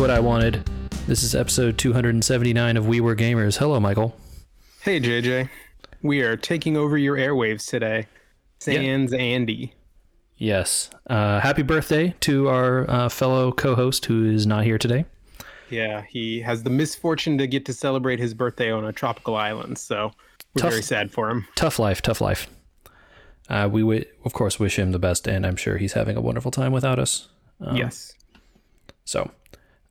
what I wanted. This is episode 279 of We Were Gamers. Hello, Michael. Hey, JJ. We are taking over your airwaves today. Sans Andy. Yes. Uh, happy birthday to our uh, fellow co host who is not here today. Yeah, he has the misfortune to get to celebrate his birthday on a tropical island, so we're Tough. very sad for him. Tough life, tough life. Uh, we, w- of course, wish him the best, and I'm sure he's having a wonderful time without us. Um, yes. So,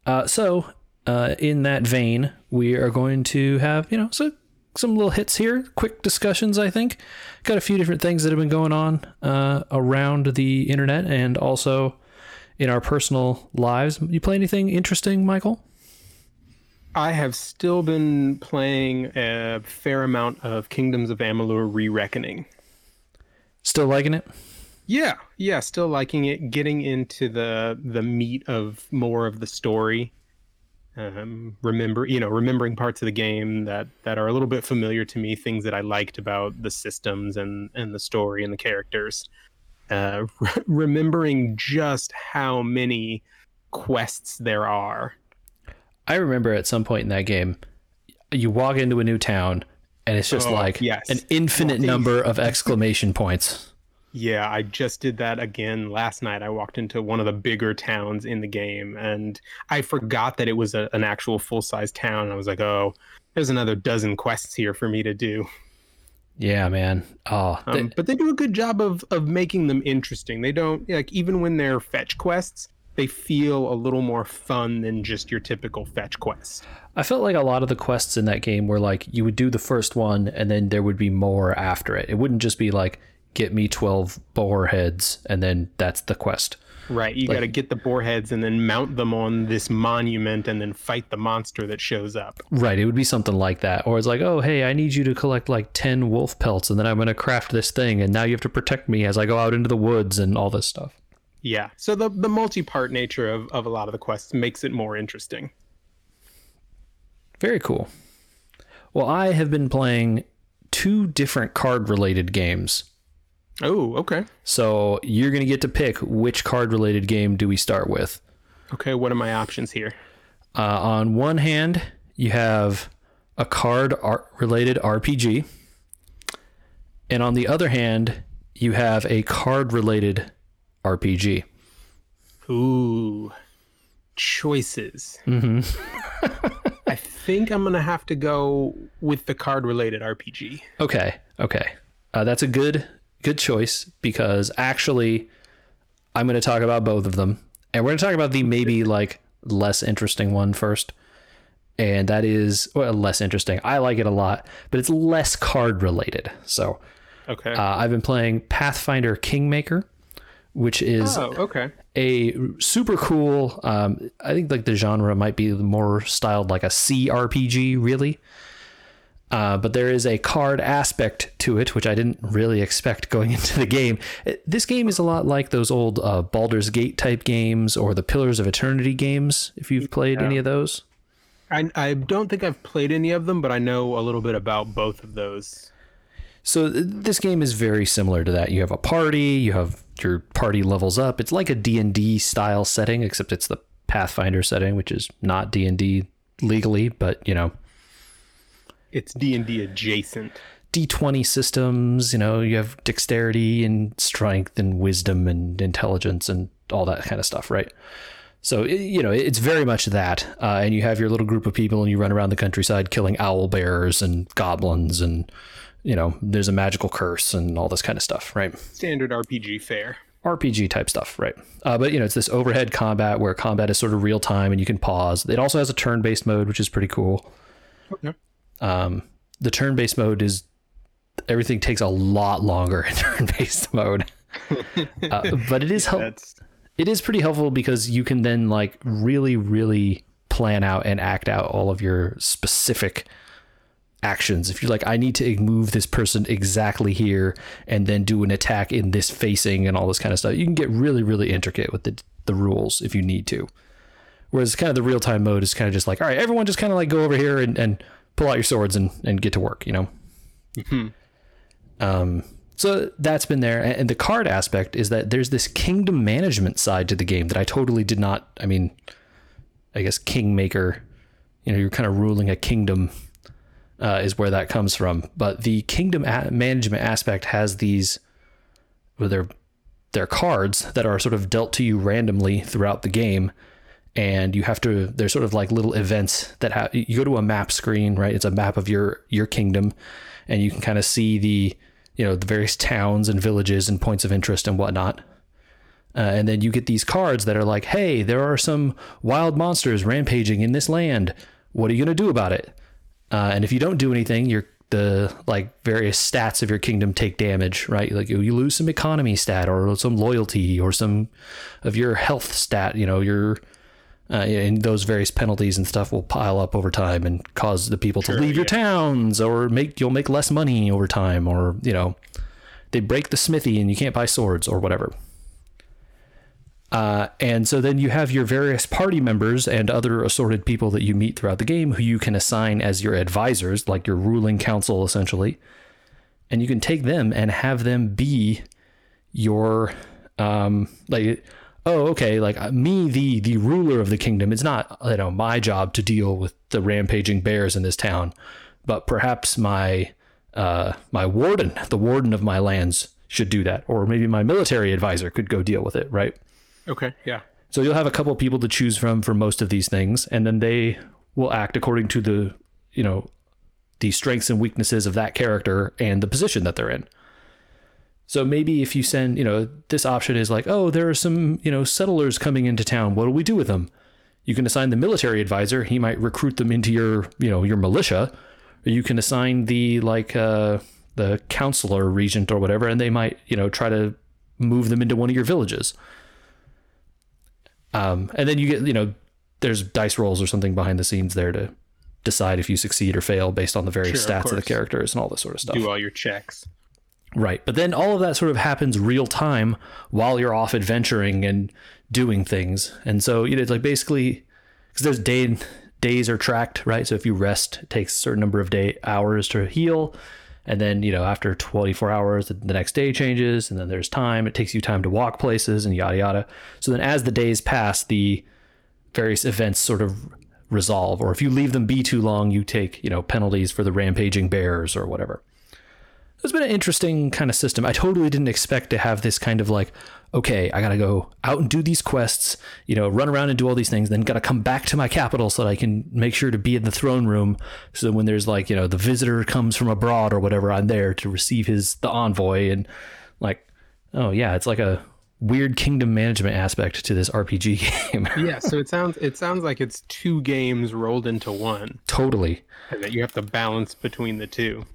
uh, so uh, in that vein, we are going to have you know so some little hits here, quick discussions. I think got a few different things that have been going on uh, around the internet and also in our personal lives. You play anything interesting, Michael? I have still been playing a fair amount of Kingdoms of Amalur Re-Reckoning. Still liking it? Yeah, yeah, still liking it. Getting into the the meat of more of the story. Um, remember, you know, remembering parts of the game that that are a little bit familiar to me, things that I liked about the systems and and the story and the characters. Uh, remembering just how many quests there are. I remember at some point in that game, you walk into a new town and it's just Oh, like yes. an infinite Walking- number of exclamation points. Yeah, I just did that again last night. I walked into one of the bigger towns in the game and I forgot that it was a, an actual full size town. I was like, oh, there's another dozen quests here for me to do. Yeah, man. Oh, Um, but they do a good job of, of making them interesting. They don't, like, even when they're fetch quests, they feel a little more fun than just your typical fetch quest. I felt like a lot of the quests in that game were like you would do the first one and then there would be more after it. It wouldn't just be like get me 12 boar heads and then that's the quest. Right. You got to get the boar heads and then mount them on this monument and then fight the monster that shows up. Right, it would be something like that. Or it's like, "Oh, hey, I need you to collect like 10 wolf pelts and then I'm going to craft this thing and now you have to protect me as I go out into the woods and all this stuff." Yeah. So the the multi-part nature of, of a lot of the quests makes it more interesting. Very cool. Well, I have been playing two different card related games. Oh, okay. So, you're going to get to pick which card related game do we start with. Okay, what are my options here? Uh, on one hand, you have a card related RPG. And on the other hand, you have a card related RPG. Ooh. Choices. Mm-hmm. I think I'm gonna have to go with the card related RPG. Okay, okay. Uh, that's a good good choice because actually I'm going to talk about both of them. And we're going to talk about the maybe like less interesting one first. And that is well, less interesting. I like it a lot, but it's less card related. So, Okay. Uh, I've been playing Pathfinder Kingmaker, which is oh, okay. a super cool. Um, I think like the genre might be more styled like a CRPG, really. Uh, but there is a card aspect to it, which I didn't really expect going into the game. This game is a lot like those old uh, Baldur's Gate type games or the Pillars of Eternity games. If you've played any of those, I I don't think I've played any of them, but I know a little bit about both of those. So this game is very similar to that. You have a party, you have your party levels up. It's like a D&D style setting except it's the Pathfinder setting, which is not D&D legally, but you know, It's D and D adjacent. D20 systems, you know, you have dexterity and strength and wisdom and intelligence and all that kind of stuff, right? So, you know, it's very much that. Uh, and you have your little group of people and you run around the countryside killing owl bears and goblins and, you know, there's a magical curse and all this kind of stuff, right? Standard RPG fare. RPG type stuff, right? Uh, but you know, it's this overhead combat where combat is sort of real time and you can pause. It also has a turn based mode, which is pretty cool. Okay. Um, the turn based mode is everything takes a lot longer in turn based mode, uh, but it is help. That's It is pretty helpful because you can then like really, really plan out and act out all of your specific actions. If you're like, I need to move this person exactly here and then do an attack in this facing and all this kind of stuff, you can get really, really intricate with the, the rules if you need to. Whereas kind of the real time mode is kind of just like, all right, everyone just kind of like go over here and, and pull out your swords and, and get to work, you know? Um, so that's been there. And and the card aspect is that there's this kingdom management side to the game that I totally did not, I mean, I guess kingmaker. You know, you're kind of ruling a kingdom. Uh, is where that comes from. But the kingdom a- management aspect has these, well, they're they're cards that are sort of dealt to you randomly throughout the game, and you have to. They're sort of like little events that have. You go to a map screen, right? It's a map of your your kingdom, and you can kind of see the you know the various towns and villages and points of interest and whatnot. Uh, and then you get these cards that are like, hey, there are some wild monsters rampaging in this land. What are you going to do about it? Uh, and if you don't do anything, your the like various stats of your kingdom take damage, right? Like you lose some economy stat or some loyalty or some of your health stat. You know, your uh, and those various penalties and stuff will pile up over time and cause the people to leave your towns or make you'll make less money over time or you know they break the smithy and you can't buy swords or whatever. Uh, and so then you have your various party members and other assorted people that you meet throughout the game who you can assign as your advisors, like your ruling council essentially. And you can take them and have them be your um like oh okay like uh, me the the ruler of the kingdom it's not you know my job to deal with the rampaging bears in this town but perhaps my uh my warden the warden of my lands should do that or maybe my military advisor could go deal with it right Okay. Yeah. so you'll have a couple of people to choose from for most of these things, and then they will act according to the, you know, the strengths and weaknesses of that character and the position that they're in. So maybe if you send, you know, this option is like, oh, there are some, you know, settlers coming into town. What do we do with them? You can assign the military advisor. He might recruit them into your, you know, your militia. Or you can assign the like uh, the counselor regent or whatever, and they might, you know, try to move them into one of your villages. Um, and then you get, you know, there's dice rolls or something behind the scenes there to decide if you succeed or fail based on the various Sure, stats of, the characters and all this sort of stuff. Do all your checks. Right. But then all of that sort of happens real time while you're off adventuring and doing things. And so, you know, it's like basically because there's day days are tracked, right? So if you rest, it takes a certain number of day hours to heal. And then, you know, after 24 hours, the the next day changes. And then there's time. It takes you time to walk places and yada, yada. So then as the days pass, the various events sort of resolve. Or if you leave them be too long, you take, you know, penalties for the rampaging bears or whatever it's been an interesting kind of system. I totally didn't expect to have this kind of like, okay, I gotta go out and do these quests, you know, run around and do all these things, then gotta come back to my capital so that I can make sure to be in the throne room. So that when there's like, you know, the visitor comes from abroad or whatever, I'm there to receive his the envoy and like, oh yeah, it's like a weird kingdom management aspect to this RPG game. Yeah. So it sounds it sounds like it's two games rolled into one, totally. and that you have to balance between the two.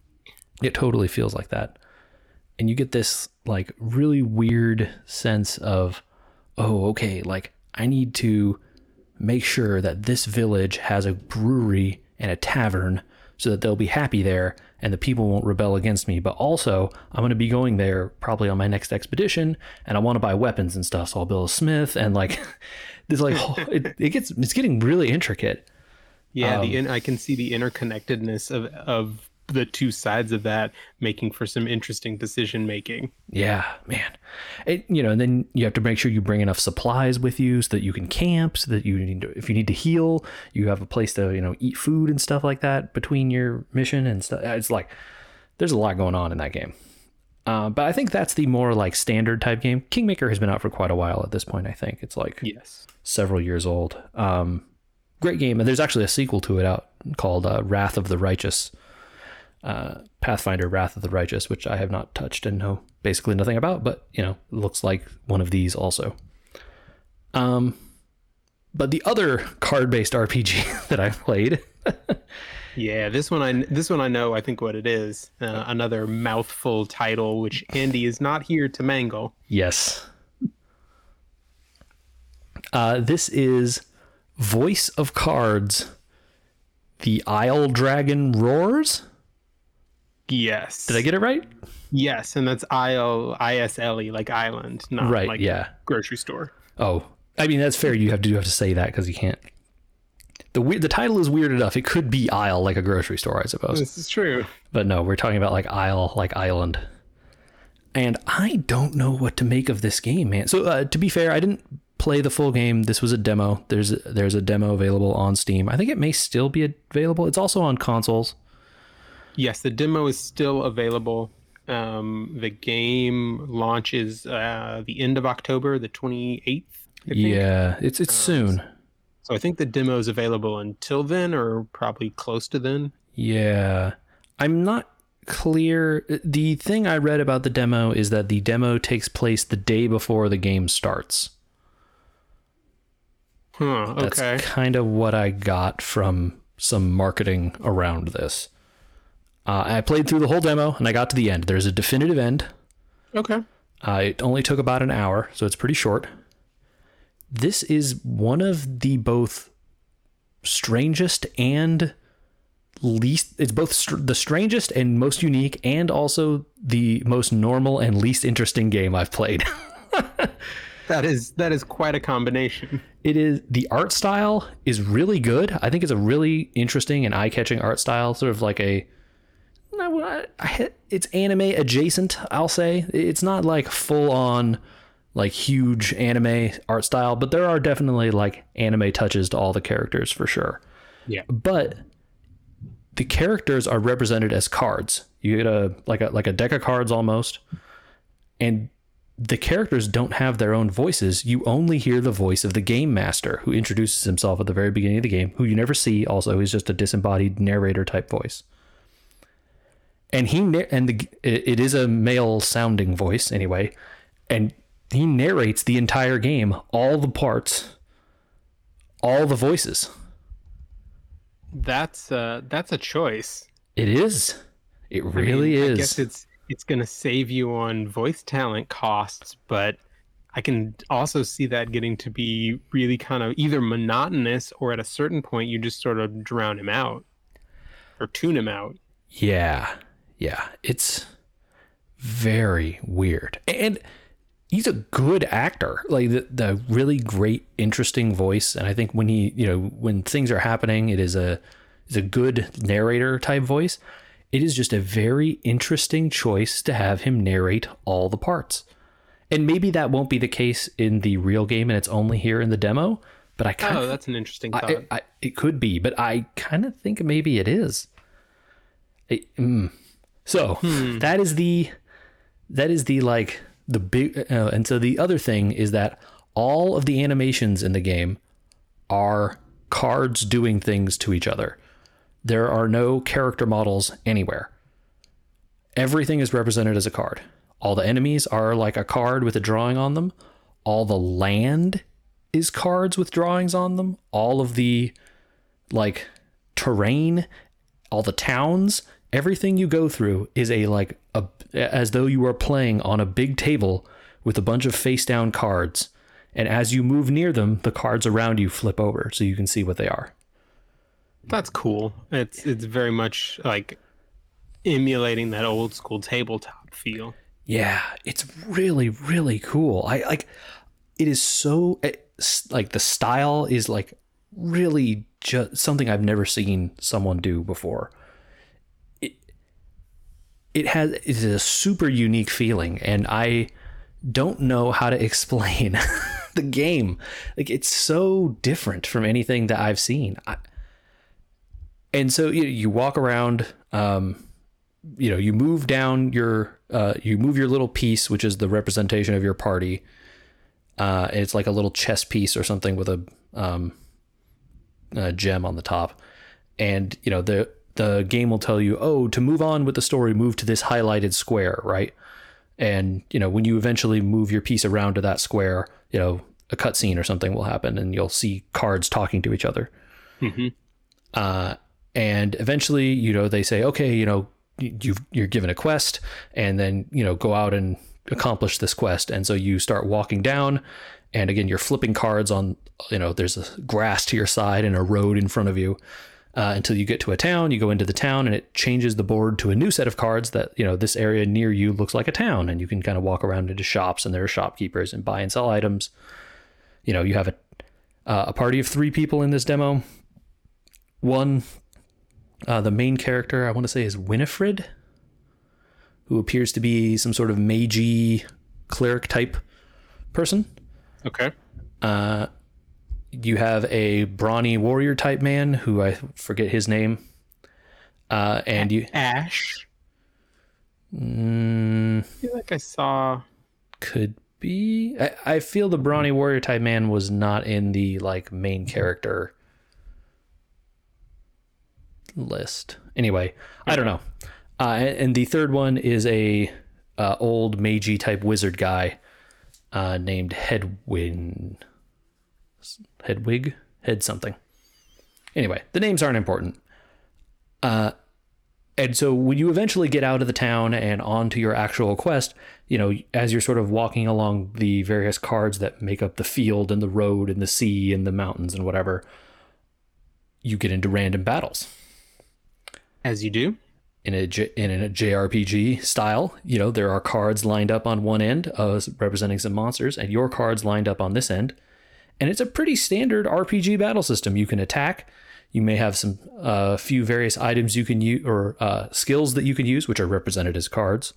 It totally feels like that. And you get this like really weird sense of, oh, okay, like I need to make sure that this village has a brewery and a tavern so that they'll be happy there and the people won't rebel against me. But also, I'm going to be going there probably on my next expedition and I want to buy weapons and stuff. So I'll build a smith and like, there's like, it, it gets, it's getting really intricate. Yeah, Um, the in, I can see the interconnectedness of of the two sides of that making for some interesting decision making. Yeah, man. It, you know, and then you have to make sure you bring enough supplies with you so that you can camp, so that you need to, if you need to heal, you have a place to, you know, eat food and stuff like that between your mission and stuff. It's like there's a lot going on in that game. Uh, but I think that's the more like standard type game. Kingmaker has been out for quite a while at this point. I think it's like Yes. several years old. Um, great game, and there's actually a sequel to it out called uh, Wrath of the Righteous, uh, Pathfinder Wrath of the Righteous, which I have not touched and know basically nothing about, but you know, looks like one of these also. Um, but the other card-based RPG that I played, Yeah, this one I this one I know. I think what it is. Uh, another mouthful title, which Andy is not here to mangle. yes, uh, this is Voice of Cards, the Isle Dragon Roars. Yes. Did I get it right? Yes, and that's I L I S L E like island, not Right, like yeah. grocery store. Oh, I mean that's fair. You have to do have to say that because you can't. The weird, the title is weird enough. It could be Isle like a grocery store, I suppose. This is true. But no, we're talking about like Isle like island. And I don't know what to make of this game, man. So uh, to be fair, I didn't play the full game, this was a demo. There's there's a demo available on Steam. I think it may still be available. It's also on consoles. Yes, the demo is still available. Um, the game launches uh, the end of October, the 28th. Yeah, it's it's soon. So I think the demo is available until then, or probably close to then. Yeah, I'm not clear. The thing I read about the demo is that the demo takes place the day before the game starts. Huh. Okay. That's kind of what I got from some marketing around this. Uh, I played through the whole demo and I got to the end. There's a definitive end. Okay. Uh, it only took about an hour, so it's pretty short. This is one of the both strangest and least. It's both str- the strangest and most unique, and also the most normal and least interesting game I've played. That is that is quite a combination. it is the art style is really good. I think it's a really interesting and eye-catching art style, sort of like a I- I- it's anime adjacent, I'll say. It's not like full on like huge anime art style, but there are definitely like anime touches to all the characters for sure. Yeah. But the characters are represented as cards. You get a like a like a deck of cards almost. And the characters don't have their own voices. You only hear the voice of the game master who introduces himself at the very beginning of the game, who you never see. Also, he's just a disembodied narrator type voice. And he and the it is a male sounding voice anyway, and he narrates the entire game, all the parts, all the voices. That's uh that's a choice. It is. It I mean, really I guess it's it's going to save you on voice talent costs, but I can also see that getting to be really kind of either monotonous or at a certain point you just sort of drown him out or tune him out. Yeah. Yeah. It's very weird. And he's a good actor. Like the, the really great, interesting voice. And I think when he, you know, when things are happening, it is a is a good narrator type voice. It is just a very interesting choice to have him narrate all the parts. And maybe that won't be the case in the real game and it's only here in the demo, but I kind Oh, of that's an interesting thought. I, I, it could be, but I kind of think maybe it is. It- mm. So that is the that is the like the big, uh, and so the other thing is that all of the animations in the game are cards doing things to each other. There are no character models anywhere. Everything is represented as a card. All the enemies are like a card with a drawing on them. All the land is cards with drawings on them. All of the like terrain, all the towns, everything you go through is a like a as though you are playing on a big table with a bunch of face down cards. And as you move near them, the cards around you flip over so you can see what they are. That's cool. It's it's very much like emulating that old school tabletop feel. Yeah, it's really really cool. I like it is so eh, it's, like the style is like really just something I've never seen someone do before. It has it is a super unique feeling and I don't know how to explain the game. Like it's so different from anything that I've seen. I, and so you, you walk around um, you know you move down your uh, you move your little piece which is the representation of your party uh, it's like a little chess piece or something with a, um, a gem on the top and you know the the game will tell you oh to move on with the story move to this highlighted square right? And you know when you eventually move your piece around to that square you know a cutscene or something will happen and you'll see cards talking to each other. Uh, and eventually you know they say okay you know you've you're given a quest and then you know go out and accomplish this quest. And so you start walking down and again you're flipping cards on you know there's a grass to your side and a road in front of you uh, until you get to a town you go into the town and it changes the board to a new set of cards that you know this area near you looks like a town and you can kind of walk around into shops and there are shopkeepers and buy and sell items you know you have a uh, a party of three people in this demo one uh, the main character, I want to say, is Winifred, who appears to be some sort of magey cleric type person. Okay. Uh, you have a brawny warrior type man who I forget his name. Uh, and you Ash. mm, I feel like I saw. could be. I, I feel the brawny warrior type man was not in the like main character list. Anyway, I don't know. Uh, and, the third one is a uh, old magey type wizard guy uh, named Hedwin. Hedwig, head something. Anyway, the names aren't important. Uh, and so when you eventually get out of the town and onto your actual quest, you know, as you're sort of walking along the various cards that make up the field and the road and the sea and the mountains and whatever, you get into random battles As you do. in a J- in a JRPG style. You know, there are cards lined up on one end, uh, representing some monsters, and your cards lined up on this end. And it's a pretty standard RPG battle system. You can attack. You may have some uh, few various items you can use or uh, skills that you can use, which are represented as cards.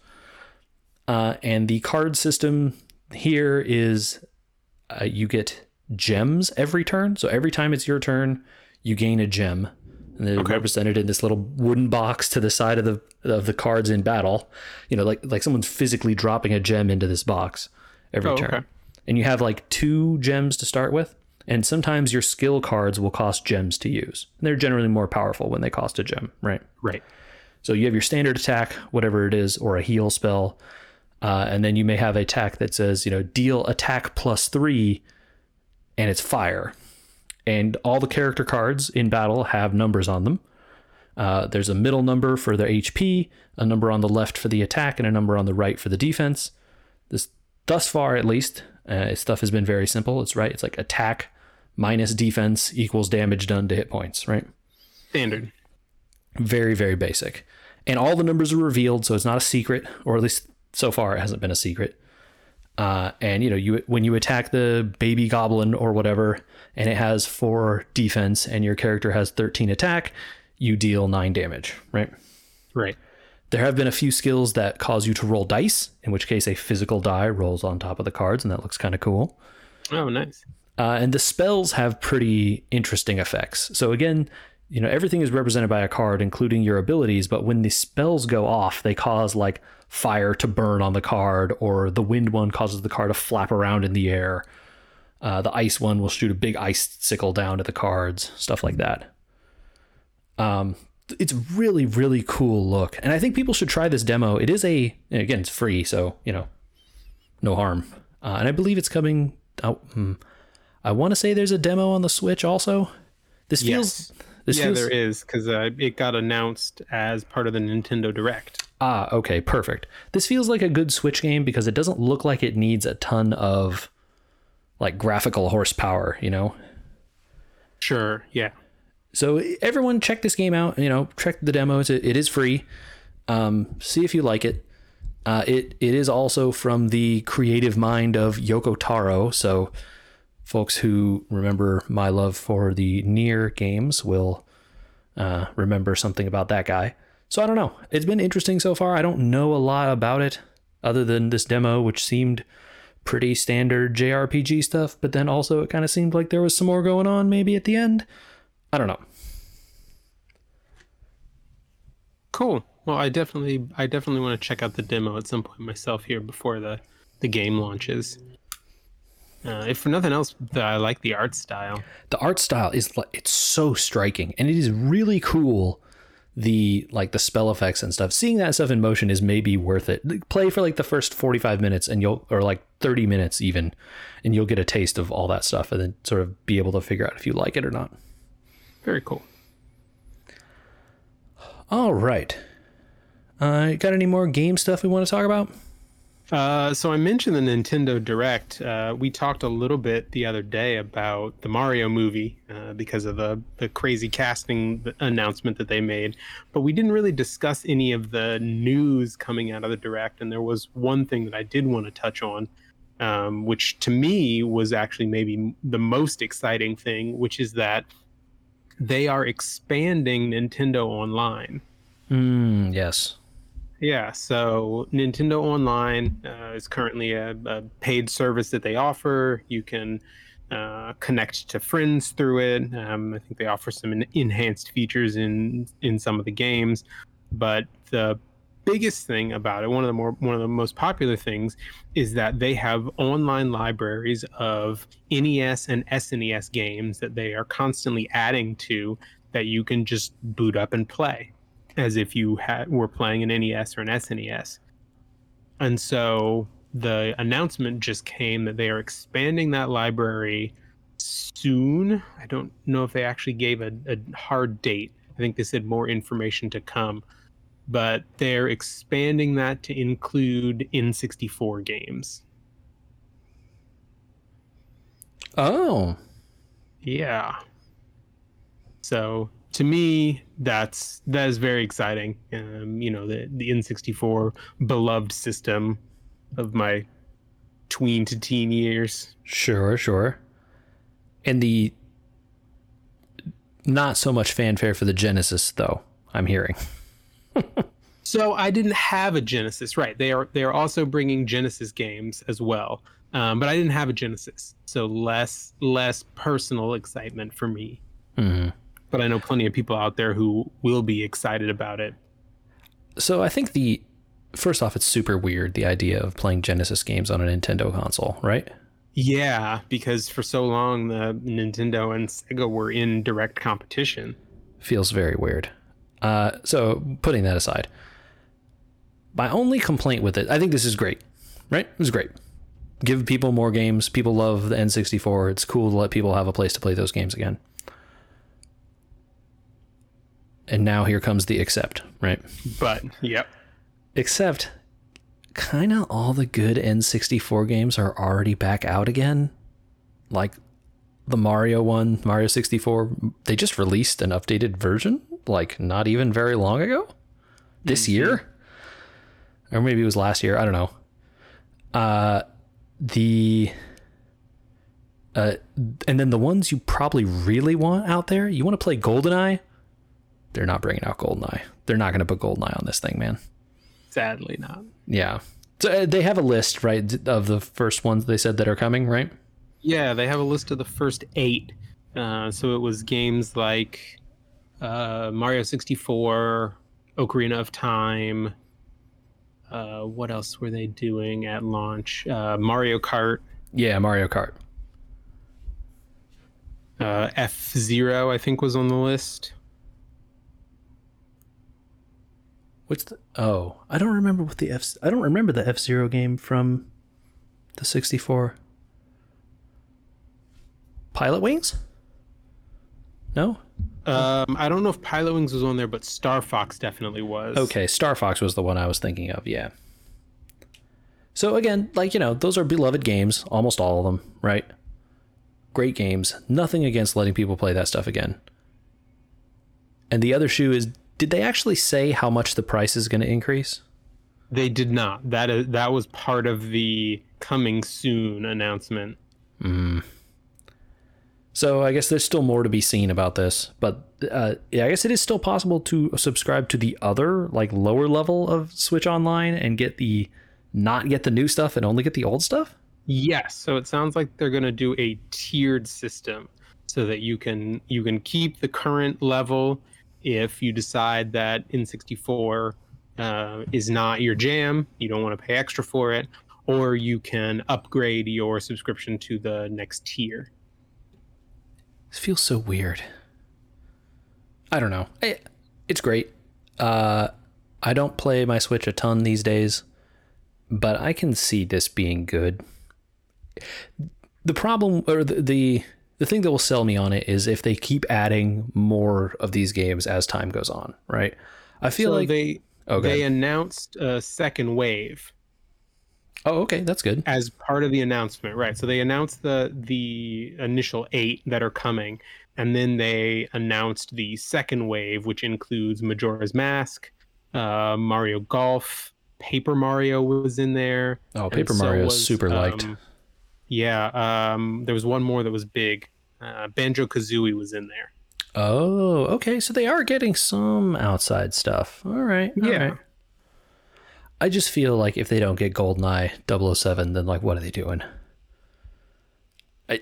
Uh, and the card system here is uh, you get gems every turn. So every time it's your turn, you gain a gem, and they're Okay. represented in this little wooden box to the side of the of the cards in battle. You know, like like someone's physically dropping a gem into this box every Oh, turn. okay. And you have like two gems to start with, and sometimes your skill cards will cost gems to use. And they're generally more powerful when they cost a gem, right? Right. So you have your standard attack, whatever it is, or a heal spell, uh, and then you may have a attack that says, you know, deal attack plus three, and it's fire. And all the character cards in battle have numbers on them. Uh, there's a middle number for their HP, a number on the left for the attack, and a number on the right for the defense. This, thus far, at least, uh, stuff has been very simple. It's right. It's like attack minus defense equals damage done to hit points, right? Standard. very very basic and all the numbers are revealed so it's not a secret or at least so far it hasn't been a secret uh, and you know you when you attack the baby goblin or whatever and it has four defense and your character has 13 attack you deal nine damage right Right. There have been a few skills that cause you to roll dice in which case a physical die rolls on top of the cards and that looks kind of cool Oh, nice. uh, and the spells have pretty interesting effects. So again, you know everything is represented by a card, including your abilities. But when the spells go off, they cause like fire to burn on the card, or the wind one causes the card to flap around in the air. Uh, the ice one will shoot a big ice icicle down to the cards, stuff like that. Um, it's really really cool look, and I think people should try this demo. It is a again, it's free, so you know, no harm. Uh, and I believe it's coming out. Hmm, I want to say there's a demo on the Switch also. This feels. Yes. This yeah, feels. there is because uh, it got announced as part of the Nintendo Direct. Ah, okay, perfect. This feels like a good Switch game because it doesn't look like it needs a ton of like graphical horsepower, you know. Sure. Yeah. So everyone, check this game out. You know, check the demos. It, it is free. Um, see if you like it. Uh, it it is also from the creative mind of Yoko Taro. So folks who remember my love for the Nier games will uh, remember something about that guy. So I don't know. It's been interesting so far. I don't know a lot about it other than this demo, which seemed pretty standard JRPG stuff. But then also it kind of seemed like there was some more going on maybe at the end. I don't know. Cool. Well, I definitely, I definitely want to check out the demo at some point myself here before the the game launches. Uh, if for nothing else, the, I like the art style. the art style is like it's so striking and it is really cool the like the spell effects and stuff seeing that stuff in motion is maybe worth it play for like the first 45 minutes and you'll or like 30 minutes even and you'll get a taste of all that stuff and then sort of be able to figure out if you like it or not Very cool. all right uh got any more game stuff we want to talk about Uh, so I mentioned the Nintendo Direct. Uh, we talked a little bit the other day about the Mario movie uh, because of the the crazy casting announcement that they made, but we didn't really discuss any of the news coming out of the Direct. And there was one thing that I did want to touch on, um, which to me was actually maybe the most exciting thing, which is that they are expanding Nintendo Online. mm, yes Yeah, so Nintendo Online uh, is currently a, a paid service that they offer. You can uh, connect to friends through it. Um, I think they offer some en- enhanced features in in some of the games, but the biggest thing about it, one of the more one of the most popular things, is that they have online libraries of NES and SNES games that they are constantly adding to that you can just boot up and play, as if you were playing an NES or an SNES. And so the announcement just came that they are expanding that library soon. I don't know if they actually gave a, a hard date. I think they said more information to come but they're expanding that to include N64 games. Oh. Yeah. So to me, that's that is very exciting. Um, you know, the the N64 beloved system of my tween to teen years. Sure, sure. And the not so much fanfare for the Genesis though, I'm hearing. So I didn't have a Genesis, right? They are they are also bringing Genesis games as well, um, but I didn't have a Genesis, so less less personal excitement for me. Mm-hmm. But I know plenty of people out there who will be excited about it. So I think the first off, it's super weird the idea of playing Genesis games on a Nintendo console, right? Yeah, because for so long the Nintendo and Sega were in direct competition. Feels very weird. Uh, so putting that aside, my only complaint with it, I think this is great, right? It was great. Give people more games. People love the N64. It's cool to let people have a place to play those games again. And now here comes the except, right? But, yep. Except, kind of all the good N64 games are already back out again. Like the Mario one, Mario 64, they just released an updated version like not even very long ago. This mm-hmm. year? Or maybe it was last year, I don't know. Uh the uh and then the ones you probably really want out there, you want to play GoldenEye? They're not bringing out GoldenEye. They're not going to put GoldenEye on this thing, man. Sadly not. Yeah. So uh, they have a list, right, of the first ones they said that are coming, right? Yeah, they have a list of the first eight. Uh, so it was games like uh, Mario 64, Ocarina of Time. Uh, what else were they doing at launch? Uh, Mario Kart. Yeah, Mario Kart. Uh, F Zero, I think, was on the list. What's the? Oh, I don't remember what the F. I don't remember the F Zero game from the sixty four. Pilot Wings. No. Um, I don't know if Pilotwings was on there, but Star Fox definitely was. Okay, Star Fox was the one I was thinking of. Yeah. So again, like you know, those are beloved games, almost all of them, right? Great games. Nothing against letting people play that stuff again. And the other shoe is, did they actually say how much the price is going to increase? They did not. That is that was part of the coming soon announcement. Hmm. So I guess there's still more to be seen about this, but uh, yeah, I guess it is still possible to subscribe to the other like lower level of Switch Online and get the not get the new stuff and only get the old stuff. Yes, so it sounds like they're going to do a tiered system so that you can you can keep the current level if you decide that N64 uh, is not your jam, you don't want to pay extra for it, or you can upgrade your subscription to the next tier. This feels so weird. I don't know. It, it's great. Uh, I don't play my Switch a ton these days, but I can see this being good. The problem, or the, the the thing that will sell me on it is if they keep adding more of these games as time goes on, right? I feel so like they oh, they announced a second wave Oh, okay, that's good. As part of the announcement, right? So they announced the the initial eight that are coming, and then they announced the second wave, which includes Majora's Mask, uh, Mario Golf, Paper Mario was in there. Oh, Paper so Mario was, super liked. Um, yeah, um, there was one more that was big. Uh, Banjo Kazooie was in there. Oh, okay. So they are getting some outside stuff. All right. All yeah. Right. I just feel like if they don't get GoldenEye 007, then like what are they doing?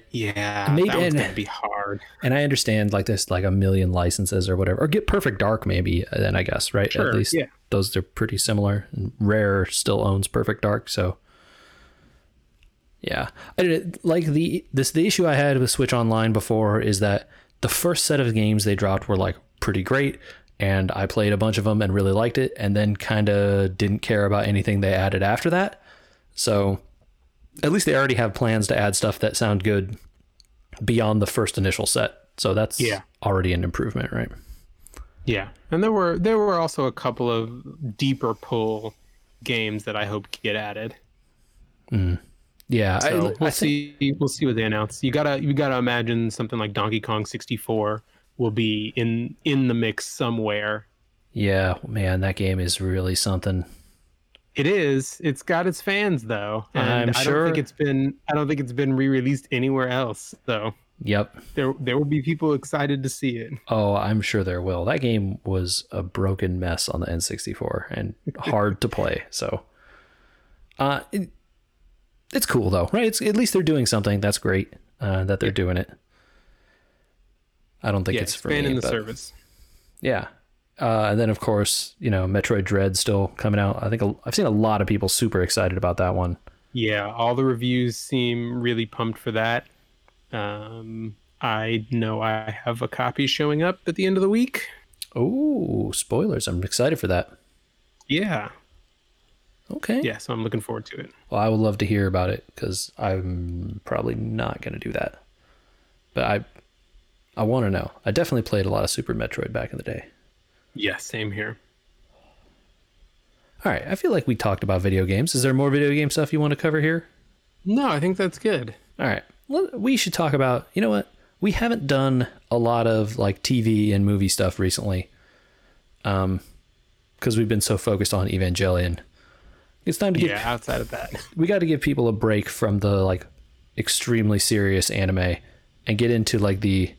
Yeah, Maybe- that and- gonna be hard. And I understand like this, like a million licenses or whatever, or get Perfect Dark maybe. uh, Then I guess right. Sure, At least yeah. those are pretty similar. And Rare still owns Perfect Dark, so yeah. I like the this the issue I had with Switch Online before is that the first set of games they dropped were like pretty great, and I played a bunch of them and really liked it, and then kind of didn't care about anything they added after that. So at least they already have plans to add stuff that sound good beyond the first initial set. So that's Yeah. already an improvement, right? Yeah, and there were there were also a couple of deeper pull games that I hope get added. Mm. Yeah, So I, we'll I think, see. We'll see what they announce. You gotta you gotta imagine something like Donkey Kong 64 will be in in the mix somewhere. yeah, man, that game is really something. It is. It's got its fans though, and I'm I sure- don't think it's been. I don't think it's been re-released anywhere else. though. Yep. there there will be people excited to see it. Oh, I'm sure there will. That game was a broken mess on the N64 and hard to play. So, uh, it, it's cool though, right? It's at least they're doing something. That's great uh, that they're doing it. I don't think Yeah, it's for me, expanding the service. Yeah. Uh, and then of course, you know, Metroid Dread still coming out. I think a, I've seen a lot of people super excited about that one. Yeah, all the reviews seem really pumped for that. Um, I know I have a copy showing up at the end of the week. Oh, spoilers! I'm excited for that. Yeah, Okay. yeah, so I'm looking forward to it. Well, I would love to hear about it because I'm probably not going to do that. But I, I want to know. I definitely played a lot of Super Metroid back in the day. Yeah, same here. All right, I feel like we talked about video games. Is there more video game stuff you want to cover here? No, I think that's good. All right, well, we should talk about. You know what? We haven't done a lot of like TV and movie stuff recently, um, because we've been so focused on Evangelion. It's time to get Yeah, outside of that. we got to give people a break from the like extremely serious anime and get into like the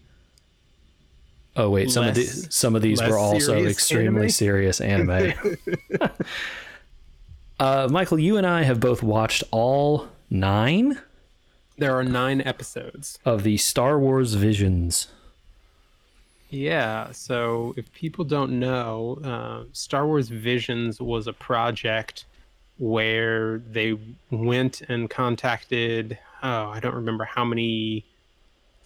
oh wait some of the some of these were also extremely anime? serious anime uh michael you and i have both watched all nine There are nine episodes. of the star wars visions Yeah, so if people don't know, uh, Star Wars Visions was a project where they went and contacted, oh, I don't remember how many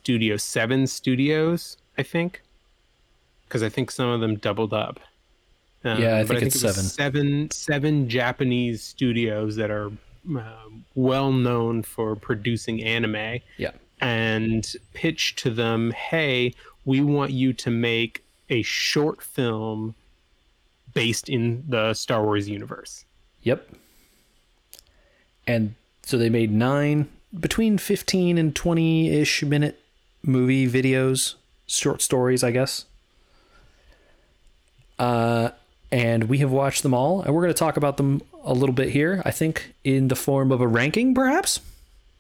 studios, seven studios, I think, because I think some of them doubled up. Um, Yeah, I think it's it was seven. Seven, seven Japanese studios that are uh, well known for producing anime yeah and pitch to them, hey, we want you to make a short film based in the Star Wars universe. yep and so they made nine between 15 and 20-ish minute movie videos short stories i guess uh, and we have watched them all, and we're going to talk about them a little bit here. I think in the form of a ranking, perhaps.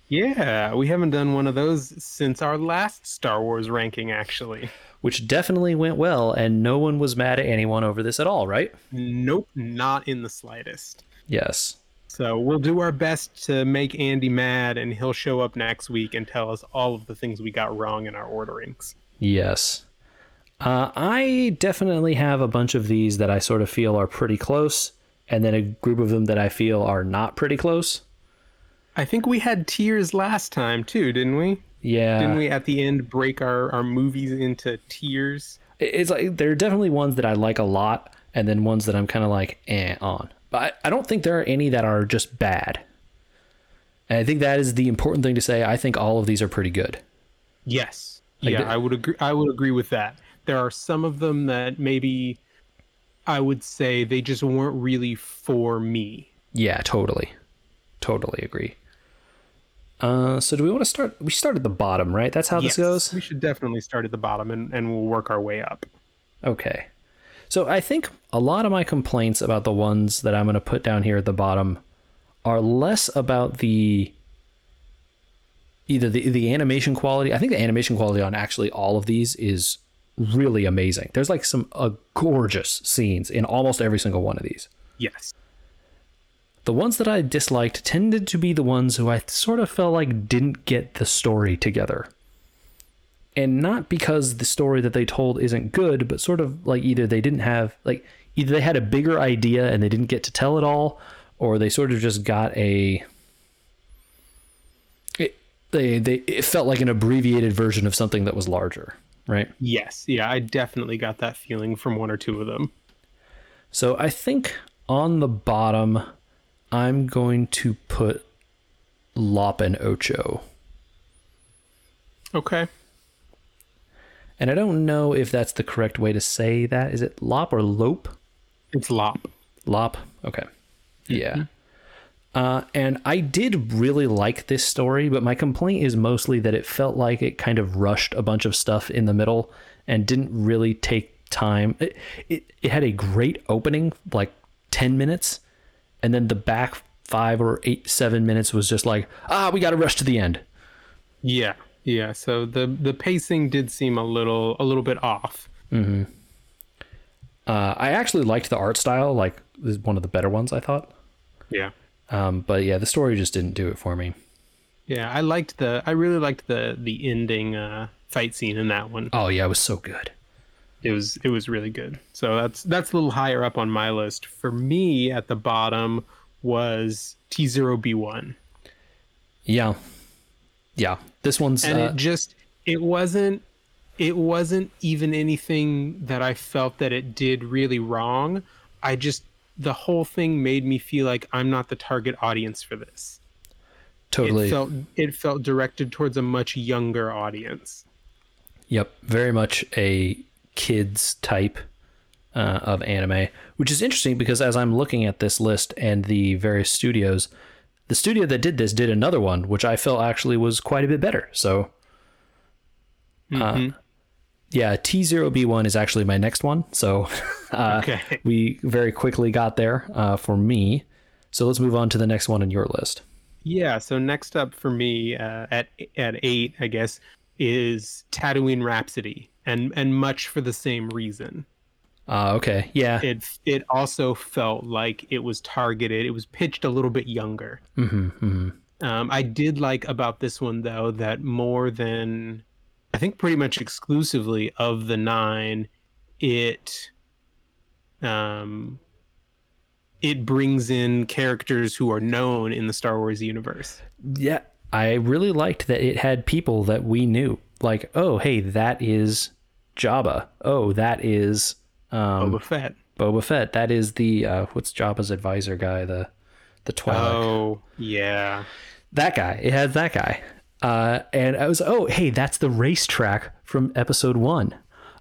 Yeah, we haven't done one of those since our last Star Wars ranking, actually. Which definitely went well, and no one was mad at anyone over this at all, right? Nope, not in the slightest. Yes. So we'll do our best to make Andy mad, and he'll show up next week and tell us all of the things we got wrong in our orderings. Yes. Uh, I definitely have a bunch of these that I sort of feel are pretty close, and then a group of them that I feel are not pretty close. I think we had tiers last time too, didn't we? Yeah. Didn't we at the end break our, our movies into tiers? it's like there are definitely ones that I like a lot, and then ones that I'm kind of like eh on. But I, I don't think there are any that are just bad. And I think that is the important thing to say. I think all of these are pretty good. Yes. Like yeah, the- I would agree. I would agree with that. There are some of them that maybe I would say they just weren't really for me. Yeah, totally, totally agree. Uh, so do we want to start? We start at the bottom, right? That's how Yes, this goes. We should definitely start at the bottom and, and we'll work our way up. Okay. So I think a lot of my complaints about the ones that I'm going to put down here at the bottom are less about the either the the animation quality. I think the animation quality on actually all of these is really amazing. There's like some uh, gorgeous scenes in almost every single one of these. Yes. the ones that I disliked tended to be the ones who I sort of felt like didn't get the story together. And not because the story that they told isn't good, but sort of like either they didn't have, like, either they had a bigger idea and they didn't get to tell it all, or they sort of just got a. It, they, they, it felt like an abbreviated version of something that was larger, right? Yes, yeah, I definitely got that feeling from one or two of them. So I think on the bottom, I'm going to put Lop and Ocho. Okay. And I don't know if that's the correct way to say that. Is it Lop or Lope? It's Lop. Lop. Okay. Yeah. Mm-hmm. Uh, and I did really like this story, but my complaint is mostly that it felt like it kind of rushed a bunch of stuff in the middle and didn't really take time. It, it, it had a great opening, like 10 minutes, and then the back five or eight, seven minutes was just like, ah, we got to rush to the end. Yeah, yeah. So the the pacing did seem a little a little bit off. Uh, I actually liked the art style, like this is one of the better ones I thought. Yeah. Um, but yeah, the story just didn't do it for me. Yeah, I liked the I really liked the the ending uh fight scene in that one. Oh yeah, it was so good. It was it was really good. So that's that's a little higher up on my list. For me at the bottom was T0B1. Yeah, yeah. This one's and uh, it just it wasn't it wasn't even anything that I felt that it did really wrong. I just the whole thing made me feel like I'm not the target audience for this. totally. It felt it felt directed towards a much younger audience. Yep, very much a kids type uh, of anime, which is interesting because as I'm looking at this list and the various studios, the studio that did this did another one, which I felt actually was quite a bit better. So, uh, yeah, T0B1 is actually my next one. So, uh, Okay. we very quickly got there uh, for me. So let's move on to the next one on your list. Yeah. So next up for me uh, at at eight, I guess, is Tatooine Rhapsody, and and much for the same reason. Uh, okay, yeah, It it also felt like it was targeted. It was pitched a little bit younger. hmm Um, I did like about this one though that more than I think pretty much exclusively of the nine, it um it brings in characters who are known in the Star Wars universe. yeah. I really liked that it had people that we knew. Like, oh, hey, that is Jabba. Oh, that is um, Boba Fett. Boba Fett. That is the uh, what's Jabba's advisor guy? The the Twi'lek. Oh yeah, That guy. It had that guy. Uh, and I was, oh, hey, that's the racetrack from episode one.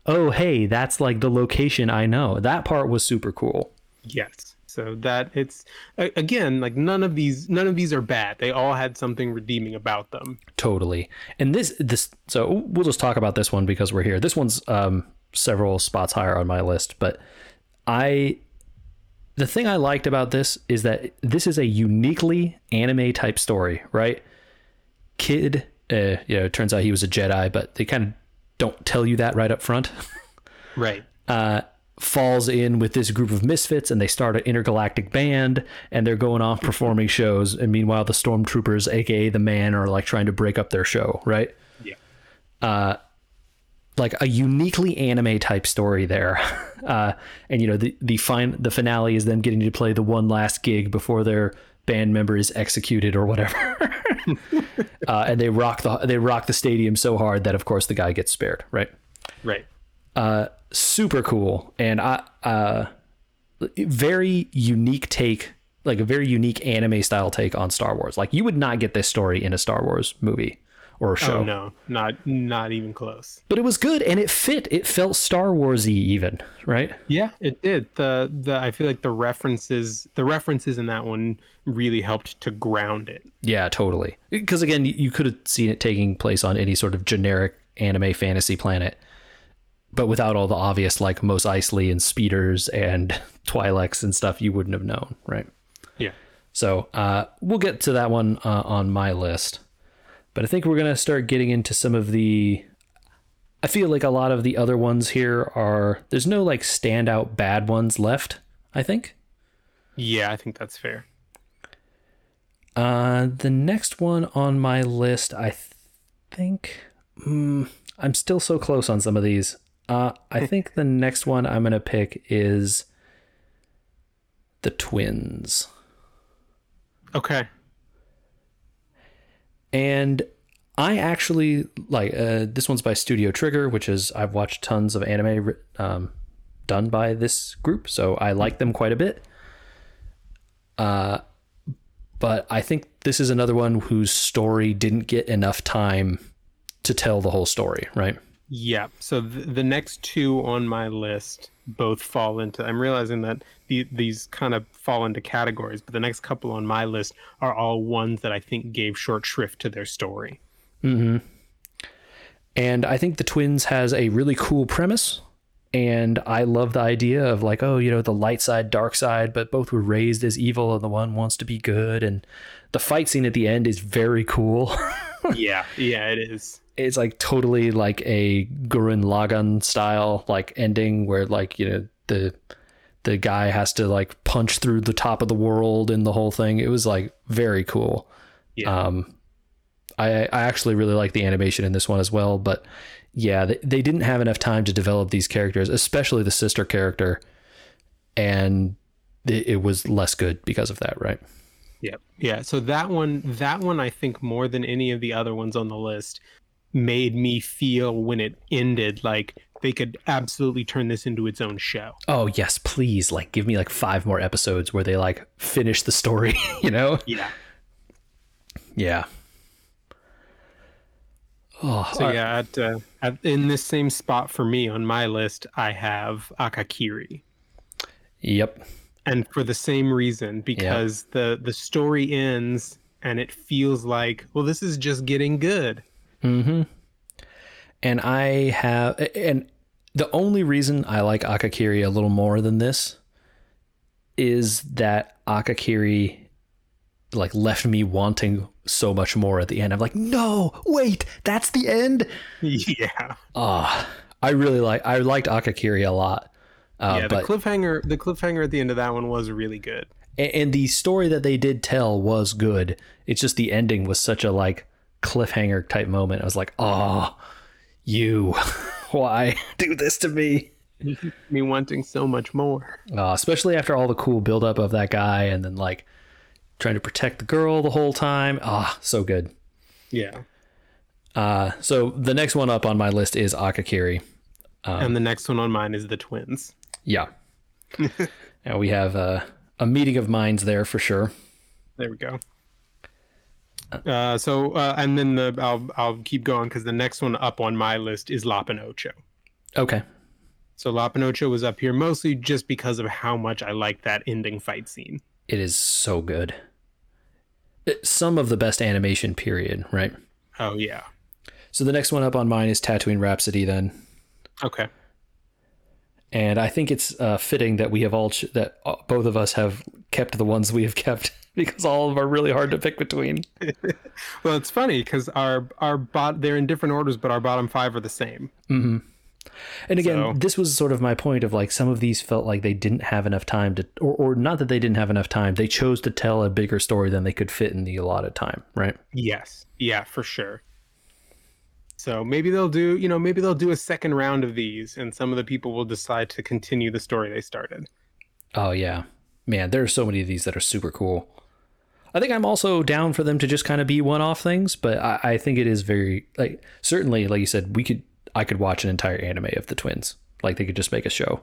Oh, hey, that's like the location I know. That part was super cool. yes. So that it's again like none of these none of these are bad. They all had something redeeming about them. Totally. And this this so we'll just talk about this one because we're here. This one's um several spots higher on my list, but I the thing I liked about this is that this is a uniquely anime type story, right? Kid, uh, you know, it turns out he was a Jedi, but they kind of don't tell you that right up front. Right. uh, falls in with this group of misfits and they start an intergalactic band and they're going off performing shows and meanwhile the stormtroopers aka the man are like trying to break up their show right Yeah. uh like a uniquely anime type story there uh, and you know the the fine the finale is them getting to play the one last gig before their band member is executed or whatever uh, and they rock the they rock the stadium so hard that of course the guy gets spared right Right. super cool and I uh very unique take like a very unique anime style take on Star Wars. Like you would not get this story in a Star Wars movie or show. Oh no, not not even close. But it was good and it fit. It felt Star Warsy even, right? Yeah, it did. The the I feel like the references the references in that one really helped to ground it. Yeah, totally. Because again, you- you could have seen it taking place on any sort of generic anime fantasy planet, but without all the obvious like Mos Eisley and speeders and Twi'leks and stuff you wouldn't have known, right? Yeah. So uh, we'll get to that one uh, on my list. But I think we're going to start getting into some of the. I feel like a lot of the other ones here are. There's no like standout bad ones left, I think. Yeah, I think that's fair. Uh, the next one on my list, I th- think mm, I'm still so close on some of these. Uh, I think the next one I'm gonna pick is the twins. Okay. And I actually like uh, this one's by Studio Trigger, which is I've watched tons of anime um, done by this group, so I like them quite a bit. Uh, but I think this is another one whose story didn't get enough time to tell the whole story, right? Yeah. So th- the next two on my list both fall into. I'm realizing that the, these kind of fall into categories, but the next couple on my list are all ones that I think gave short shrift to their story. Mm-hmm. And I think the twins has a really cool premise. And I love the idea of like, oh, you know, the light side, dark side, but both were raised as evil and the one wants to be good. And the fight scene at the end is very cool. yeah, yeah, it is. It's like totally like a Gurren Lagann style like ending where like, you know, the the guy has to like punch through the top of the world and the whole thing. It was like very cool. Yeah. Um I I actually really like the animation in this one as well, but yeah, they, they didn't have enough time to develop these characters, especially the sister character, and it, it was less good because of that, right? Yeah, yeah. So that one, that one, I think more than any of the other ones on the list, made me feel when it ended like they could absolutely turn this into its own show. Oh yes, please! Like, give me like five more episodes where they like finish the story. You know? Yeah. Yeah. Oh, So yeah, at, uh, at in this same spot for me on my list, I have Akakiri. Yep. and for the same reason because the the story ends and it feels like well this is just getting good Mm-hmm. And I have, and the only reason I like Akakiri a little more than this is that Akakiri like left me wanting so much more at the end. I'm like, no, wait, that's the end. yeah Ah, I really like. I liked Akakiri a lot. Uh, yeah the but cliffhanger the cliffhanger at the end of that one was really good and, and the story that they did tell was good. It's just the ending was such a like cliffhanger type moment. I was like, oh, you, why do this to me? me wanting so much more Uh, especially after all the cool buildup of that guy and then like trying to protect the girl the whole time. Ah, so good. yeah Uh, so the next one up on my list is Akakiri. and the next one on mine is the twins Yeah. and we have uh, a meeting of minds there for sure. there we go uh, so uh, and then the I'll I'll keep going because the next one up on my list is Lop and Ocho. Okay. So Lop and Ocho was up here mostly just because of how much I like that ending fight scene. It is so good. It- some of the best animation, period, right? Oh yeah. So the next one up on mine is Tatooine Rhapsody, then. Okay. And I think it's uh, fitting that we have all, ch- that uh, both of us have kept the ones we have kept because all of them are really hard to pick between. Well, it's funny because our our bot they're in different orders, but our bottom five are the same. Mm-hmm. And again, So- this was sort of my point of like some of these felt like they didn't have enough time to, or, or not that they didn't have enough time, they chose to tell a bigger story than they could fit in the allotted time, right? Yes. Yeah, for sure. So maybe they'll do, you know, maybe they'll do a second round of these, and some of the people will decide to continue the story they started. Oh yeah, man, there are so many of these that are super cool. I think I'm also down for them to just kind of be one-off things, but I, I think it is very like certainly, like you said, we could I could watch an entire anime of the twins. Like they could just make a show.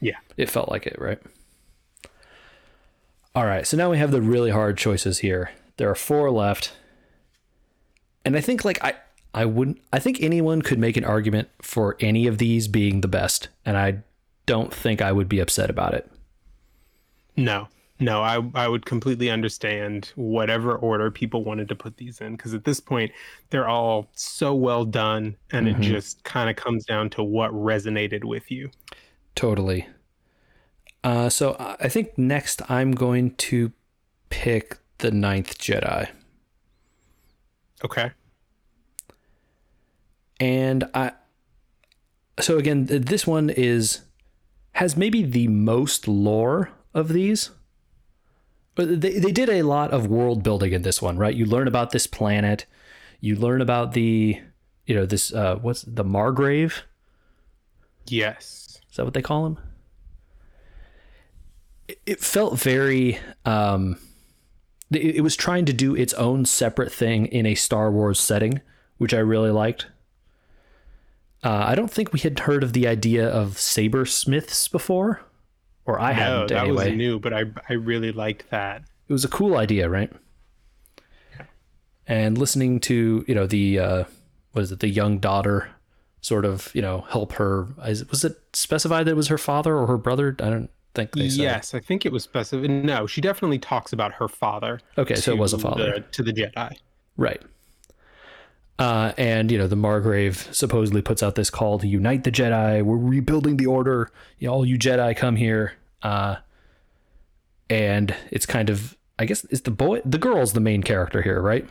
Yeah. It felt like it, right? All right, so now we have the really hard choices here. There are four left, and I think like I I wouldn't I think anyone could make an argument for any of these being the best, and I don't think I would be upset about it. No. No, I I would completely understand whatever order people wanted to put these in because at this point they're all so well done and it just kind of comes down to what resonated with you. Totally. Uh, so I I think next I'm going to pick the Ninth Jedi, Okay. and I. So again, this one is has maybe the most lore of these. They they did a lot of world building in this one, right? You learn about this planet, you learn about the you know this uh what's the Margrave? Yes. Is that what they call him? It, it felt very um it, it was trying to do its own separate thing in a Star Wars setting, which I really liked. Uh, I don't think we had heard of the idea of saber smiths before, or I No, hadn't that anyway. was new, but I I really liked that. it was a cool idea, right? And listening to you know the uh, what is it the young daughter sort of you know help her is, was it specified that it was her father or her brother? I don't think they said. Yes, I think it was specific. No, she definitely talks about her father. Okay, so it was a father. the- to the Jedi. Right. Uh, and you know the Margrave supposedly puts out this call to unite the Jedi. We're rebuilding the Order. You know, all you Jedi come here. Uh, and it's kind of, I guess, is the boy, the girl's the main character here, right?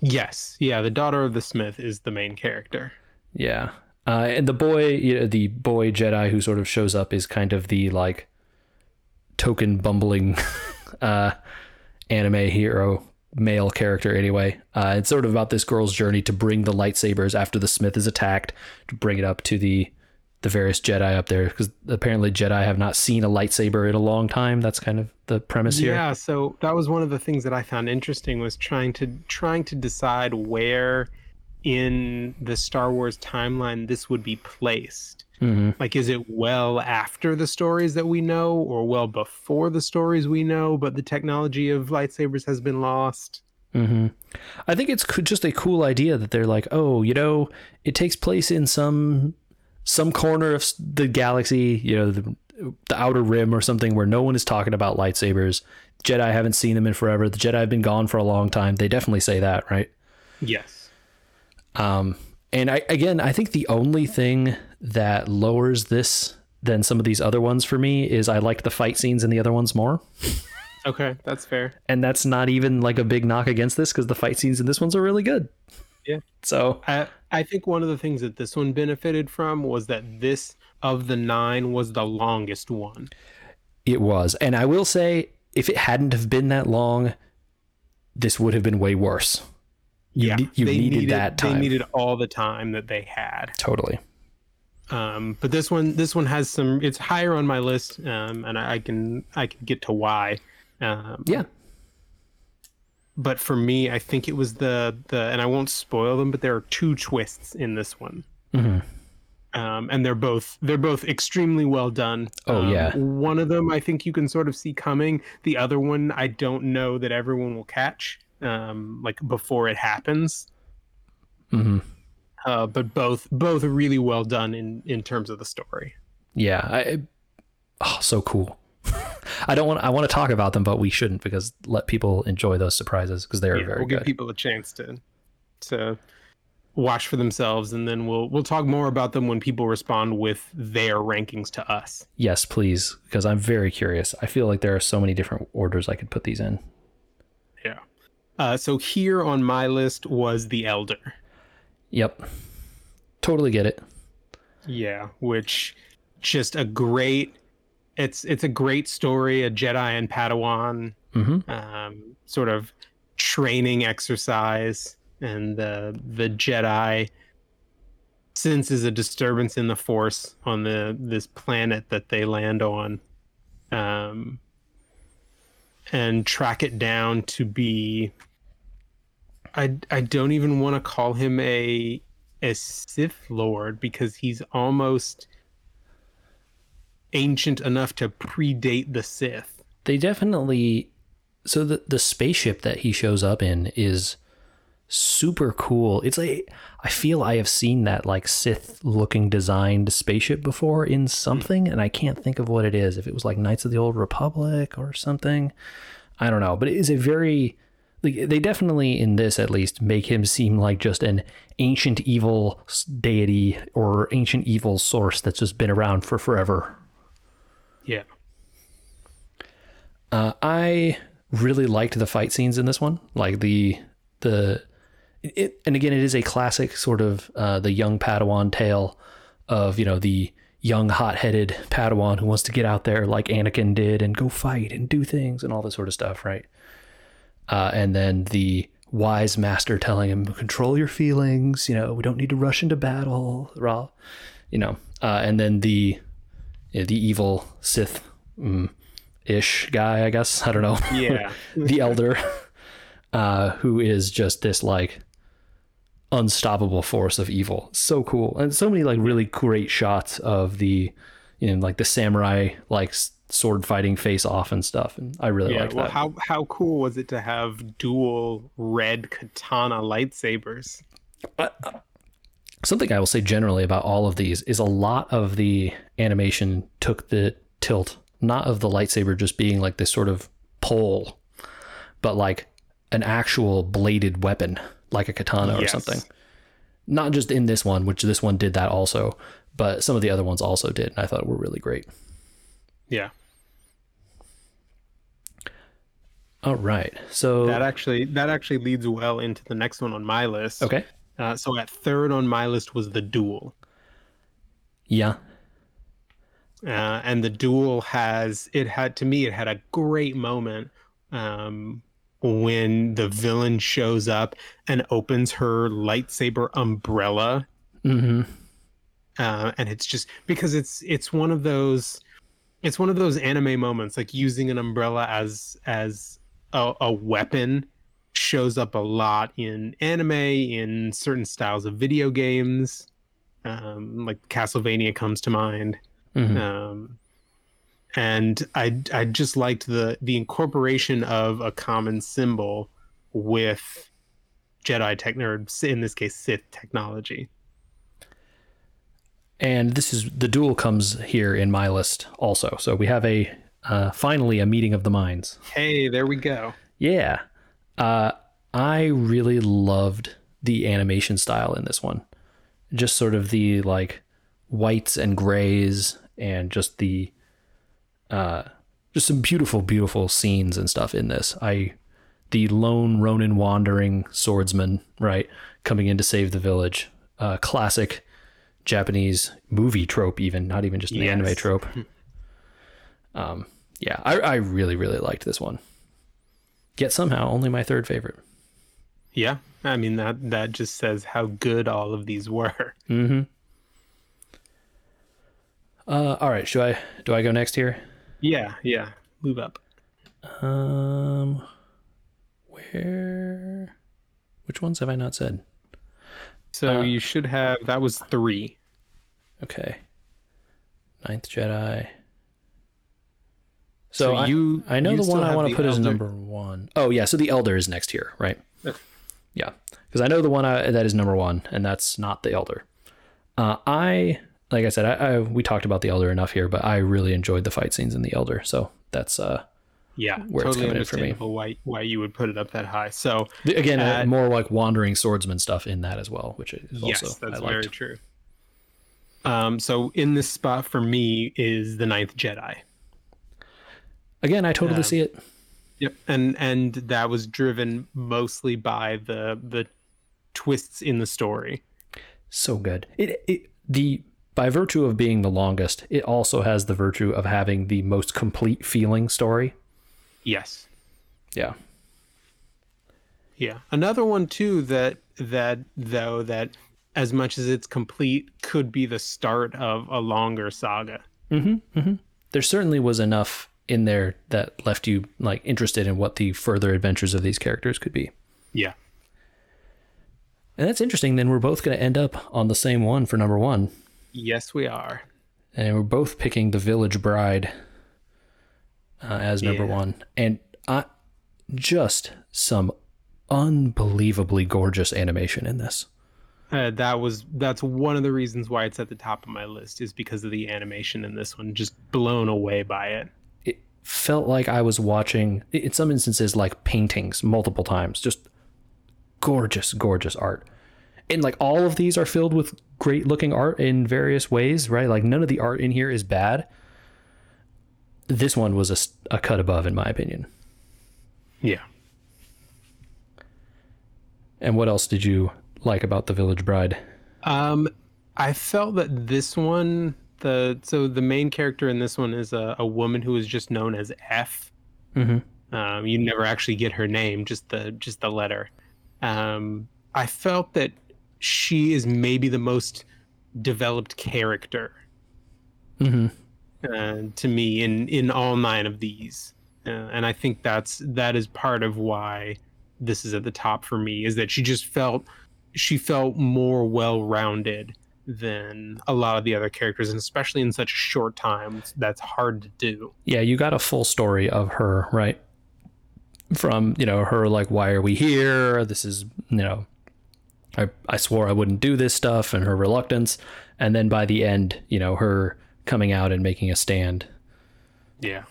Yes, yeah, the daughter of the Smith is the main character. Yeah. Uh, and the boy, you know, the boy Jedi who sort of shows up is kind of the like token bumbling uh, anime hero male character anyway. Uh, it's sort of about this girl's journey to bring the lightsabers after the Smith is attacked to bring it up to the the various Jedi up there because apparently Jedi have not seen a lightsaber in a long time. That's kind of the premise here. Yeah, so that was one of the things that I found interesting was trying to trying to decide where in the Star Wars timeline this would be placed. Hmm Like is it well after the stories that we know or well before the stories we know but the technology of lightsabers has been lost? hmm I think it's just a cool idea that they're like, oh, you know, it takes place in some some corner of the galaxy, you know, the, the outer rim or something where no one is talking about lightsabers. Jedi haven't seen them in forever. The Jedi have been gone for a long time. They definitely say that, right? Yes. Um, and I again, I think the only thing that lowers this than some of these other ones for me is I liked the fight scenes in the other ones more. Okay, that's fair. And that's not even like a big knock against this because the fight scenes in this ones are really good. Yeah. So I I think one of the things that this one benefited from was that this of the 9 was the longest one. It was. And I will say, if it hadn't have been that long, this would have been way worse. You, yeah, you they needed, that time. They needed all the time that they had. totally. Um, but this one, this one has some. It's higher on my list, um, and I, I can I can get to why. Um, Yeah. But for me, I think it was the the, and I won't spoil them, but there are two twists in this one. hmm Um, and they're both they're both extremely well done. Oh, Um, yeah. One of them I think you can sort of see coming. The other one I don't know that everyone will catch. Um, like before it happens. hmm Uh, but both both really well done in in terms of the story. Yeah. I, oh, so cool. I don't want. I want to talk about them, but we shouldn't because let people enjoy those surprises because they are Yeah, very we'll give good. people a chance to to watch for themselves, and then we'll we'll talk more about them when people respond with their rankings to us. yes, please, because I'm very curious. I feel like there are so many different orders I could put these in. Yeah. Uh, so here on my list was the Elder. Yep. Totally get it. Yeah, which just a great. It's it's a great story, a Jedi and Padawan hmm um, sort of training exercise, and the the Jedi senses a disturbance in the Force on the this planet that they land on, um, and track it down to be. I I don't even want to call him a a Sith Lord because he's almost ancient enough to predate the Sith. they definitely so the the spaceship that he shows up in is super cool. It's like I feel I have seen that like Sith looking designed spaceship before in something and I can't think of what it is. If it was like Knights of the Old Republic or something. I don't know, but it is a very they definitely in this at least make him seem like just an ancient evil deity or ancient evil source that's just been around for forever. Yeah. Uh, I really liked the fight scenes in this one, like the the, it, and again, it is a classic sort of uh, the young Padawan tale of you know the young hot-headed Padawan who wants to get out there like Anakin did and go fight and do things and all this sort of stuff, right? Uh, and then the wise master telling him control your feelings. You know, we don't need to rush into battle. Raw, you know, uh, and then the you know, the evil Sith mm, ish guy, I guess. I don't know. Yeah. the elder, uh, who is just this like unstoppable force of evil. So cool, and so many like really great shots of the, you know, like the samurai like sword fighting face off and stuff. And I really yeah. like Well, that. how how cool was it to have dual red katana lightsabers? Uh, something I will say generally about all of these is a lot of the animation took the tilt, not of the lightsaber just being like this sort of pole, but like an actual bladed weapon, like a katana or something. Not just in this one, which this one did that also, but some of the other ones also did, and I thought were really great. Yeah. All right, so That actually that actually leads well into the next one on my list. okay, Uh, so at third on my list was the duel. yeah, uh, and the duel has it had to me it had a great moment um, when the villain shows up and opens her lightsaber umbrella Mm-hmm. uh, and it's just because it's it's one of those it's one of those anime moments like using an umbrella as as a, a weapon shows up a lot in anime in certain styles of video games um, like castlevania comes to mind hmm um, and I I just liked the the incorporation of a common symbol with Jedi tech or in this case Sith technology. and this is the duel comes here in my list also. So we have a uh, finally a meeting of the minds. Hey, there we go. Yeah. Uh, I really loved the animation style in this one. Just sort of the like whites and grays and just the uh just some beautiful beautiful scenes and stuff in this. I the lone Ronin wandering swordsman, right, coming in to save the village. Uh classic Japanese movie trope even, not even just an anime trope. Um yeah, I, I really, really liked this one. Yet somehow only my third favorite. Yeah, I mean that that just says how good all of these were. Mm-hmm. Uh, all right. Should I? Do I go next here? Yeah, yeah. Move up. Um, where? Which ones have I not said? So Uh, you should have that was three. Okay. Ninth Jedi. So, So I, you- I know you the one I want to the put as number one. Oh yeah, so the Elder is next here, right? Okay. Yeah, because I know the one I, that is number one, and that's not the Elder. Uh, I like I said, I, I we talked about the Elder enough here, but I really enjoyed the fight scenes in the Elder, so that's uh Yeah, Where it's totally coming in for me. understandable why why you would put it up that high. So The- Again, uh, Uh, more like wandering swordsman stuff in that as well, which is yes, also that's I very true. Um, so in this spot for me is the Ninth Jedi. Again, I totally Um, see it. Yep, and and that was driven mostly by the the twists in the story. So good. It, it the by virtue of being the longest, it also has the virtue of having the most complete feeling story. Yes. Yeah. Yeah. Another one too that that though that as much as it's complete could be the start of a longer saga. There certainly was enough in there that left you like interested in what the further adventures of these characters could be. Yeah. And that's interesting. Then we're both going to end up on the same one for number one. Yes, we are. and we're both picking the Village Bride uh, as number Yeah. one, and I just some unbelievably gorgeous animation in this. Uh, that was that's one of the reasons why it's at the top of my list is because of the animation in this one. Just blown away by it. Felt like I was watching, in some instances, like paintings multiple times. Just gorgeous, gorgeous art. And like all of these are filled with great looking art in various ways, right? Like none of the art in here is bad. This one was a, a cut above, in my opinion. Yeah. And what else did you like about the Village Bride? Um, I felt that this one the so the main character in this one is a, a woman who is just known as F. Mm-hmm. Um, you never actually get her name, just the just the letter. Um, I felt that she is maybe the most developed character Mm-hmm. uh, to me in in all nine of these, uh, and I think that's that is part of why this is at the top for me. Is that she just felt she felt more well rounded than a lot of the other characters, and especially in such a short time, that's hard to do. Yeah, you got a full story of her, right? From, you know, her like, why are we here? This is, you know, I, I swore I wouldn't do this stuff and her reluctance. And then by the end, you know, her coming out and making a stand. Yeah.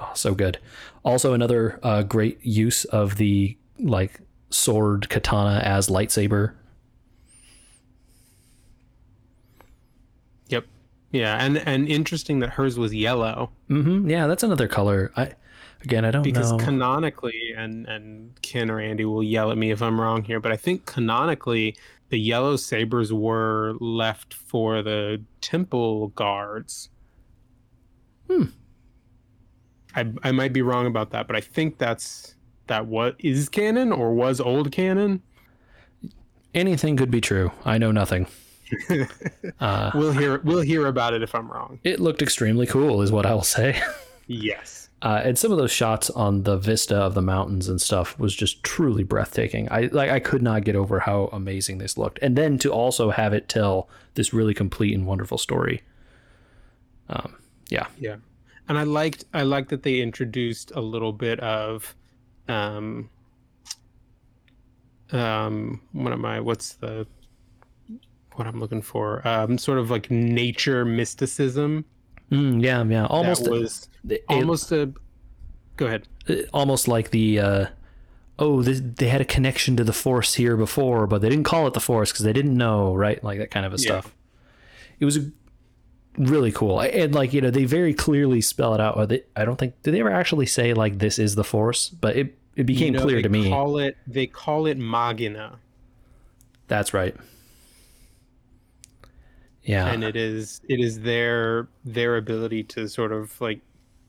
Oh, so good. Also, another uh, great use of the like sword katana as lightsaber. Yep. Yeah, and and interesting that hers was yellow Mm-hmm. Yeah, that's another color. I again, I don't know. because know. canonically, and and Ken or Andy will yell at me if I'm wrong here, but I think canonically the yellow sabers were left for the temple guards. Hmm. I I might be wrong about that, but I think that's that what is canon or was old canon. Anything could be true. I know nothing. Uh, We'll hear we'll hear about it if I'm wrong. it looked extremely cool, is what I will say. Yes. Uh, and some of those shots on the vista of the mountains and stuff was just truly breathtaking. I like I could not get over how amazing this looked, and then to also have it tell this really complete and wonderful story. Um, yeah, Yeah, and I liked I liked that they introduced a little bit of, um, um, what am I? What's the what I'm looking for? Um, sort of like nature mysticism. Mm, yeah, yeah. Almost, was it- almost a. Go ahead. almost like the. Uh, oh, this, they had a connection to the force here before, but they didn't call it the force because they didn't know, right? Like that kind of a Yeah. stuff. It was a, really cool, and like you know, they very clearly spell it out. They, I don't think did they ever actually say like this is the force, but it it became You know, clear to me. Call it they call it magina, That's right. Yeah, and it is it is their their ability to sort of like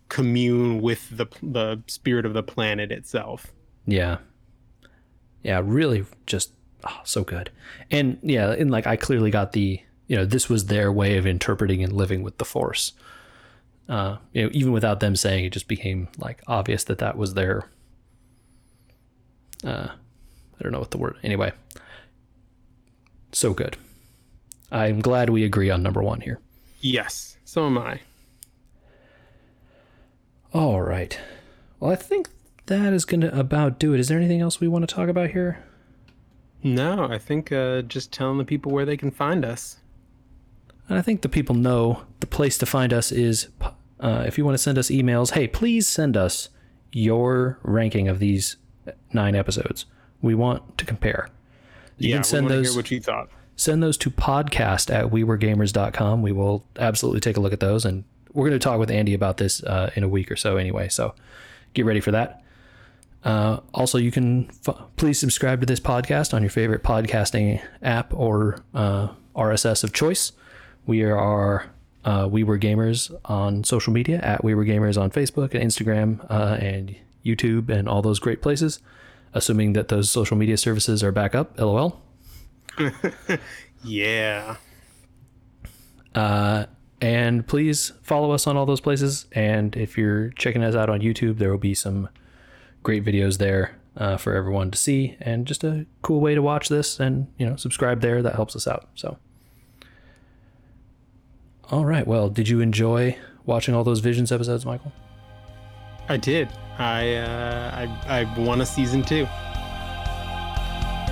commune with the the spirit of the planet itself. Yeah. Yeah, really just oh, so good. And yeah, and like I clearly got the, you know, this was their way of interpreting and living with the force. Uh, you know, even without them saying it just became like obvious that that was their uh I don't know what the word. Anyway. So good. I'm glad we agree on number 1 here. Yes, so am I. All right. Well, I think that is going to about do it. Is there anything else we want to talk about here? No, I think uh, just telling the people where they can find us. And I think the people know the place to find us is uh, if you want to send us emails, hey, please send us your ranking of these nine episodes. We want to compare. You yeah, can send those Hear what you thought? Send those to podcast at wewergamers.com. We will absolutely take a look at those. And we're going to talk with Andy about this uh, in a week or so anyway. So get ready for that. Uh, also, you can f- please subscribe to this podcast on your favorite podcasting app or uh, RSS of choice. We are uh, We Were Gamers on social media at We Were Gamers on Facebook and Instagram uh, and YouTube and all those great places. Assuming that those social media services are back up, lol. Yeah. Uh, and please follow us on all those places. And if you're checking us out on YouTube, there will be some great videos there uh, for everyone to see, and just a cool way to watch this. And you know, subscribe there. That helps us out. So, all right. Well, did you enjoy watching all those Visions episodes, Michael? I did. I uh, I I won a season two.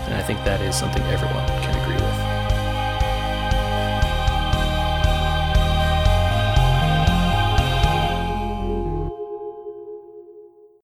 And I think that is something everyone